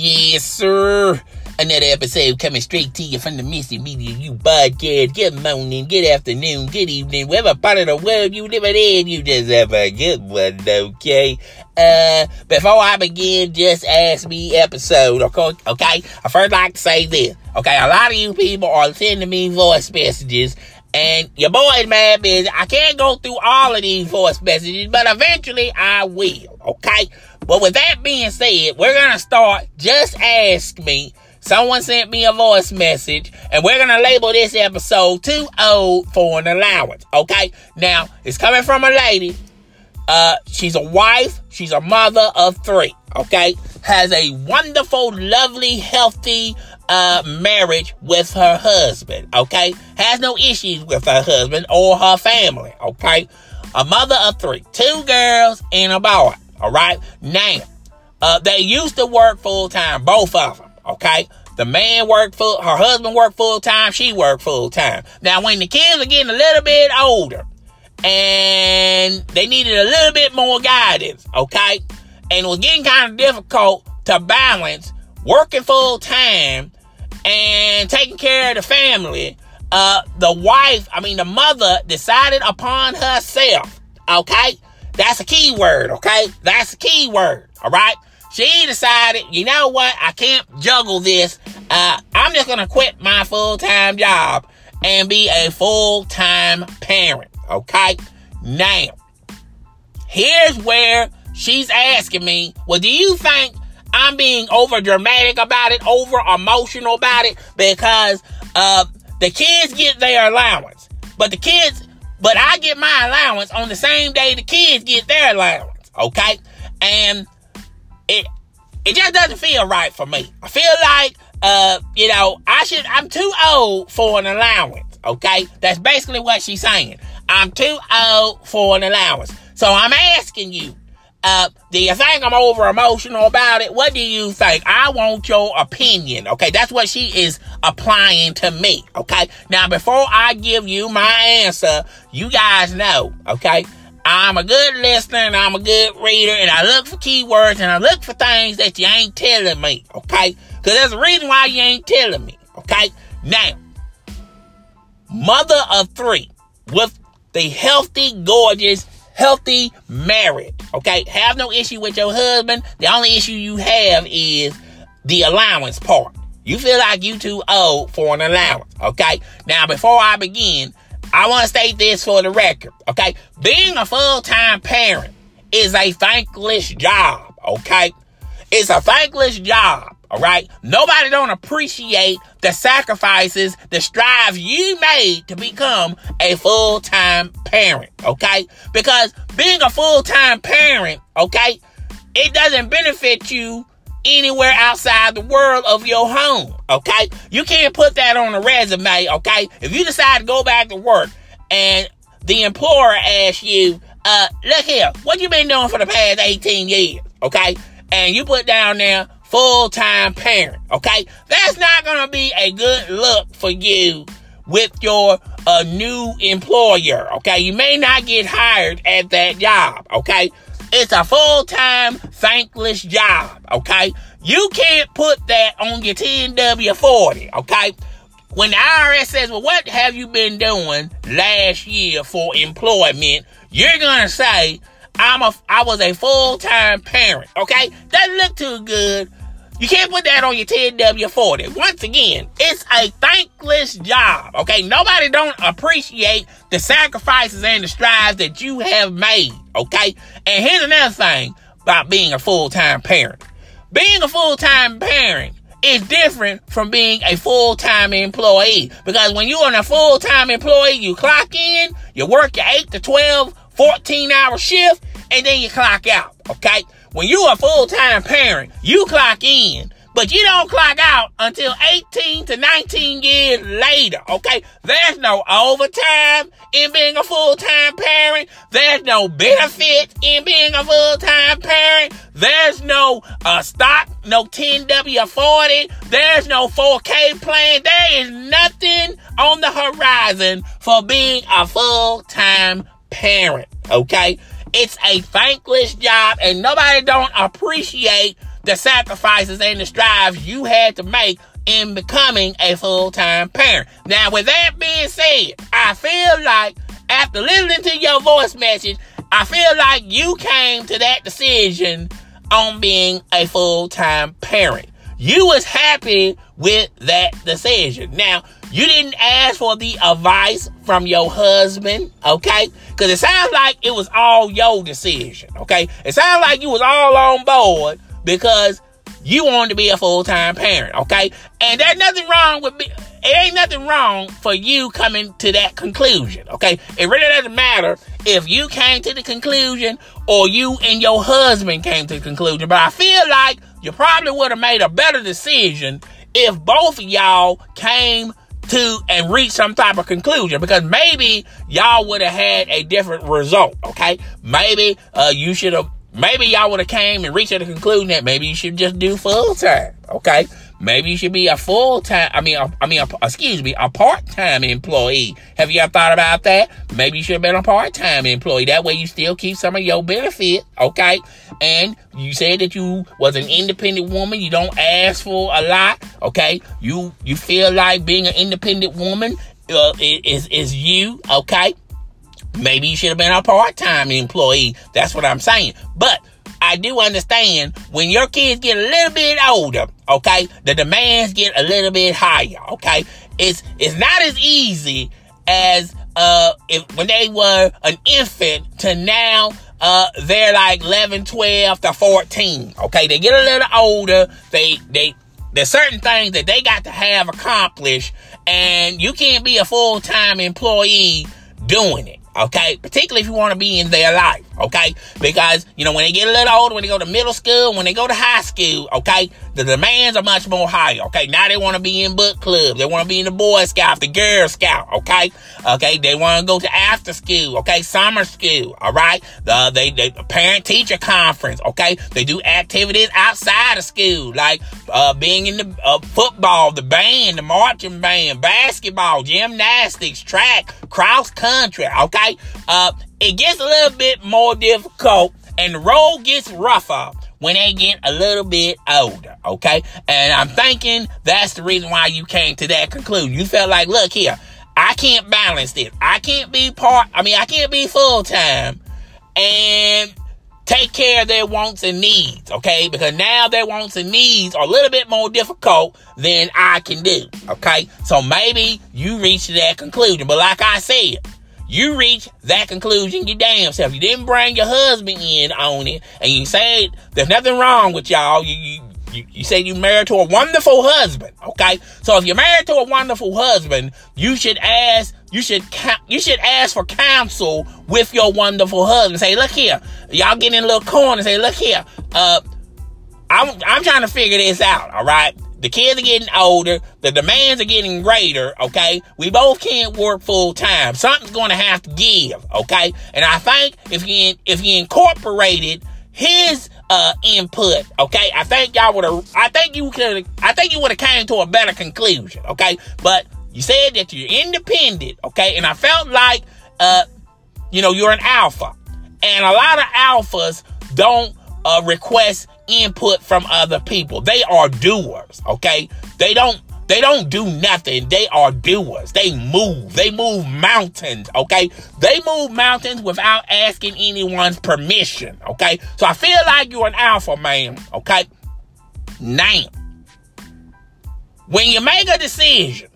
Yes, sir. Another episode coming straight to you from the Missy Media You podcast. Good morning, good afternoon, good evening, whatever part of the world you live in, you just have a good one, okay? Uh, before I begin, just ask me episode, okay? Okay? I first like to say this, okay? A lot of you people are sending me voice messages and your boy's mad busy. I can't go through all of these voice messages, but eventually I will, okay? But with that being said, we're gonna start Just Ask Me Someone sent me a voice message, and we're gonna label this episode too old for an allowance. Okay? Now, it's coming from a lady. Uh, she's a wife, she's a mother of three, okay? Has a wonderful, lovely, healthy uh marriage with her husband, okay? Has no issues with her husband or her family, okay? A mother of three, two girls and a boy, all right? Now, uh, they used to work full time, both of them. Okay. The man worked full, her husband worked full time, she worked full time. Now, when the kids are getting a little bit older and they needed a little bit more guidance, okay, and it was getting kind of difficult to balance working full time and taking care of the family, uh, the wife, I mean, the mother decided upon herself, okay? That's a key word, okay? That's a key word, all right? She decided, you know what? I can't juggle this. Uh, I'm just to quit my full time job and be a full time parent. Okay. Now, here's where she's asking me, well, do you think I'm being over dramatic about it, over emotional about it? Because, uh, the kids get their allowance, but the kids, but I get my allowance on the same day the kids get their allowance. Okay. And it it just doesn't feel right for me. I feel like uh, you know, I should I'm too old for an allowance. Okay? That's basically what she's saying. I'm too old for an allowance. So I'm asking you, uh, do you think I'm over emotional about it? What do you think? I want your opinion. Okay, that's what she is applying to me. Okay, now before I give you my answer, you guys know. Okay, I'm a good listener and I'm a good reader and I look for keywords and I look for things that you ain't telling me, okay? Because there's a reason why you ain't telling me, okay? Now, mother of three with the healthy, gorgeous, healthy marriage, okay? Have no issue with your husband. The only issue you have is the allowance part. You feel like you too old for an allowance, okay? Now, before I begin, I want to state this for the record, okay? Being a full time parent is a thankless job, okay? It's a thankless job, all right? Nobody don't appreciate the sacrifices, the strives you made to become a full time parent, okay? Because being a full time parent, okay, it doesn't benefit you anywhere outside the world of your home. Okay? You can't put that on a resume, okay? If you decide to go back to work and the employer asks you, uh, look here, what you been doing for the past 18 years? Okay? And you put down there full-time parent, okay? That's not gonna be a good look for you with your uh, new employer, okay? You may not get hired at that job, okay? It's a full time, thankless job, okay? You can't put that on your 10W 40, okay? When the IRS says, well, what have you been doing last year for employment? You're gonna say, I'm a, I was a full-time parent, okay? Doesn't look too good. You can't put that on your 10W40. Once again, it's a thankless job. Okay. Nobody don't appreciate the sacrifices and the strides that you have made. Okay. And here's another thing about being a full-time parent. Being a full-time parent is different from being a full-time employee. Because when you're a full-time employee, you clock in, you work your 8 to 12, 14 hour shift, and then you clock out. Okay. When you're a full-time parent, you clock in, but you don't clock out until 18 to 19 years later, okay? There's no overtime in being a full-time parent. There's no benefit in being a full-time parent. There's no uh, stock, no 10W40. There's no 4K plan. There is nothing on the horizon for being a full-time parent, okay? It's a thankless job and nobody don't appreciate the sacrifices and the strives you had to make in becoming a full time parent. Now, with that being said, I feel like after listening to your voice message, I feel like you came to that decision on being a full time parent. You was happy with that decision. Now, you didn't ask for the advice from your husband, okay? Because it sounds like it was all your decision, okay? It sounds like you was all on board because you wanted to be a full time parent, okay? And there's nothing wrong with. It ain't nothing wrong for you coming to that conclusion, okay? It really doesn't matter if you came to the conclusion or you and your husband came to the conclusion. But I feel like you probably would have made a better decision if both of y'all came to and reach some type of conclusion because maybe y'all would have had a different result okay maybe uh, you should have maybe y'all would have came and reached a conclusion that maybe you should just do full time okay Maybe you should be a full time, I mean, I mean, excuse me, a part time employee. Have you ever thought about that? Maybe you should have been a part time employee. That way you still keep some of your benefit, okay? And you said that you was an independent woman. You don't ask for a lot, okay? You you feel like being an independent woman uh, is is you, okay? Maybe you should have been a part time employee. That's what I'm saying. But I do understand when your kids get a little bit older, okay, the demands get a little bit higher, okay? It's it's not as easy as uh if when they were an infant to now uh they're like 11, 12 to 14, okay? They get a little older, they they there's certain things that they got to have accomplished and you can't be a full-time employee doing it okay? Particularly if you want to be in their life, okay? Because, you know, when they get a little older, when they go to middle school, when they go to high school, okay, the demands are much more higher, okay? Now they want to be in book clubs, they want to be in the Boy Scout, the Girl Scout, okay? Okay, they want to go to after school, okay? Summer school, all right? The, they, they, parent teacher conference, okay? They do activities outside of school, like, uh, being in the uh, football, the band, the marching band, basketball, gymnastics, track, cross country, okay? Uh, it gets a little bit more difficult and the road gets rougher when they get a little bit older, okay? And I'm thinking that's the reason why you came to that conclusion. You felt like, look here, I can't balance this. I can't be part, I mean, I can't be full time and take care of their wants and needs, okay? Because now their wants and needs are a little bit more difficult than I can do, okay? So maybe you reach that conclusion. But like I said, you reach that conclusion you damn self. You didn't bring your husband in on it, and you said there's nothing wrong with y'all. You, you, you, you say you married to a wonderful husband, okay? So if you're married to a wonderful husband, you should ask, you should, you should ask for counsel with your wonderful husband. Say, look here, y'all get in a little corner. Say, look here, uh, I'm, I'm trying to figure this out, all right? The kids are getting older. The demands are getting greater. Okay. We both can't work full time. Something's going to have to give. Okay. And I think if you, if you incorporated his, uh, input, okay, I think y'all would have, I think you could, I think you would have came to a better conclusion. Okay. But you said that you're independent. Okay. And I felt like, uh, you know, you're an alpha. And a lot of alphas don't uh, request input from other people. They are doers, okay? They don't they don't do nothing. They are doers. They move. They move mountains, okay? They move mountains without asking anyone's permission, okay? So I feel like you're an alpha man, okay? Now, when you make a decision,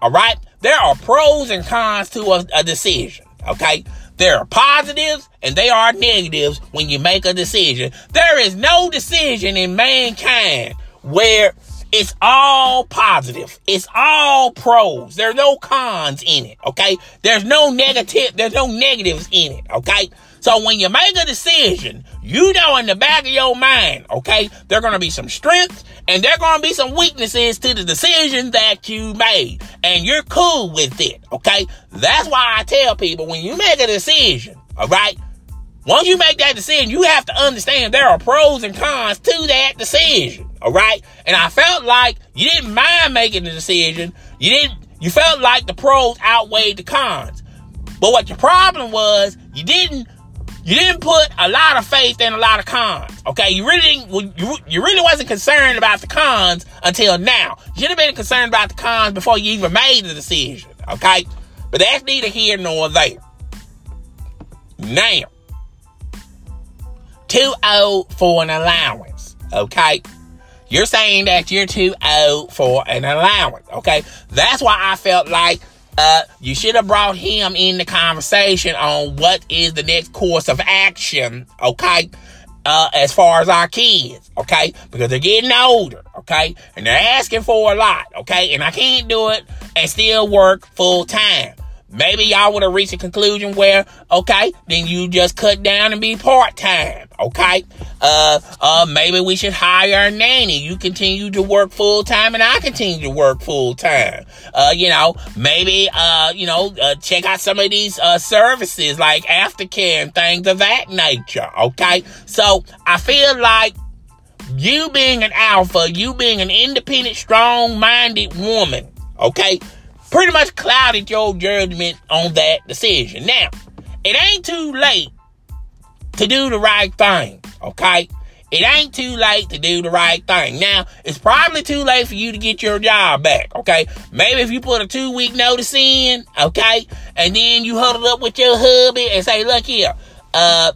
all right, there are pros and cons to a, a decision, okay? There are positives and there are negatives when you make a decision. There is no decision in mankind where it's all positive. It's all pros. There's no cons in it. Okay. There's no negative. There's no negatives in it. Okay. So when you make a decision, you know in the back of your mind, okay, there are going to be some strengths and there are going to be some weaknesses to the decision that you made. And you're cool with it, okay? That's why I tell people when you make a decision, all right, once you make that decision, you have to understand there are pros and cons to that decision. All right. And I felt like you didn't mind making the decision. You didn't, you felt like the pros outweighed the cons. But what your problem was, you didn't you didn't put a lot of faith in a lot of cons. Okay, you really didn't, you, you really wasn't concerned about the cons until now. You should have been concerned about the cons before you even made the decision. Okay, but that's neither here nor there. Now, too old oh for an allowance. Okay. You're saying that you're too old oh for an allowance. Okay. That's why I felt like uh, you should have brought him in the conversation on what is the next course of action, okay? Uh, as far as our kids, okay? Because they're getting older, okay? And they're asking for a lot, okay? And I can't do it and still work full time. Maybe y'all would have reached a conclusion where, okay, then you just cut down and be part time. Okay. Uh, uh, maybe we should hire a nanny. You continue to work full time and I continue to work full time. Uh, you know, maybe, uh, you know, uh, check out some of these, uh, services like aftercare and things of that nature. Okay. So I feel like you being an alpha, you being an independent, strong minded woman. Okay pretty much clouded your judgment on that decision. Now, it ain't too late to do the right thing, okay? It ain't too late to do the right thing. Now, it's probably too late for you to get your job back, okay? Maybe if you put a two week notice in, okay, and then you huddle up with your hubby and say, look here, uh,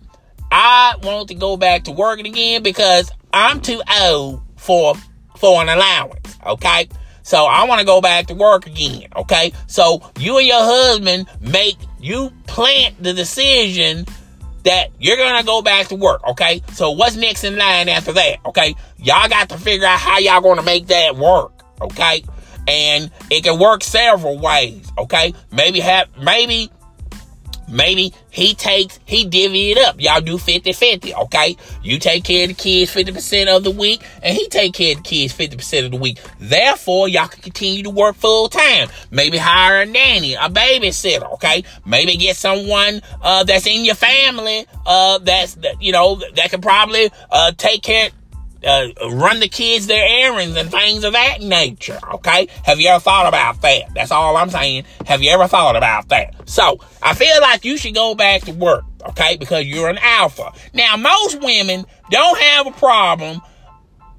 I want to go back to working again because I'm too old for for an allowance, okay? So I want to go back to work again. Okay. So you and your husband make, you plant the decision that you're going to go back to work. Okay. So what's next in line after that? Okay. Y'all got to figure out how y'all going to make that work. Okay. And it can work several ways. Okay. Maybe have, maybe Maybe he takes, he divvy it up. Y'all do 50-50, okay? You take care of the kids 50% of the week, and he take care of the kids 50% of the week. Therefore, y'all can continue to work full time. Maybe hire a nanny, a babysitter, okay? Maybe get someone, uh, that's in your family, uh, that's, you know, that can probably, uh, take care, uh, run the kids their errands and things of that nature. Okay. Have you ever thought about that? That's all I'm saying. Have you ever thought about that? So I feel like you should go back to work. Okay. Because you're an alpha. Now, most women don't have a problem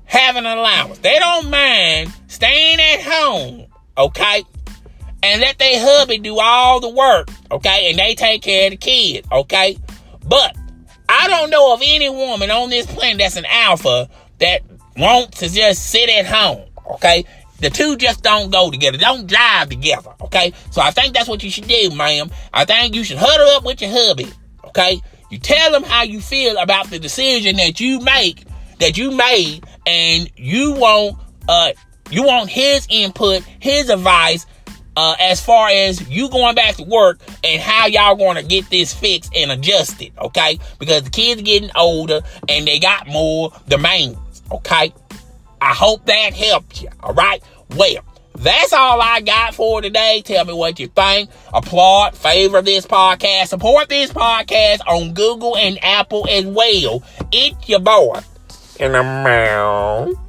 having an allowance. They don't mind staying at home. Okay. And let their hubby do all the work. Okay. And they take care of the kids. Okay. But I don't know of any woman on this planet that's an alpha that want to just sit at home. Okay. The two just don't go together. Don't drive together. Okay. So I think that's what you should do, ma'am. I think you should huddle up with your hubby. Okay. You tell him how you feel about the decision that you make, that you made, and you want, uh, you want his input, his advice, uh, as far as you going back to work and how y'all going to get this fixed and adjusted, okay? Because the kids getting older and they got more demands. Okay? I hope that helped you. All right? Well, that's all I got for today. Tell me what you think. Applaud, favor this podcast, support this podcast on Google and Apple as well. It's your boy in the mouth.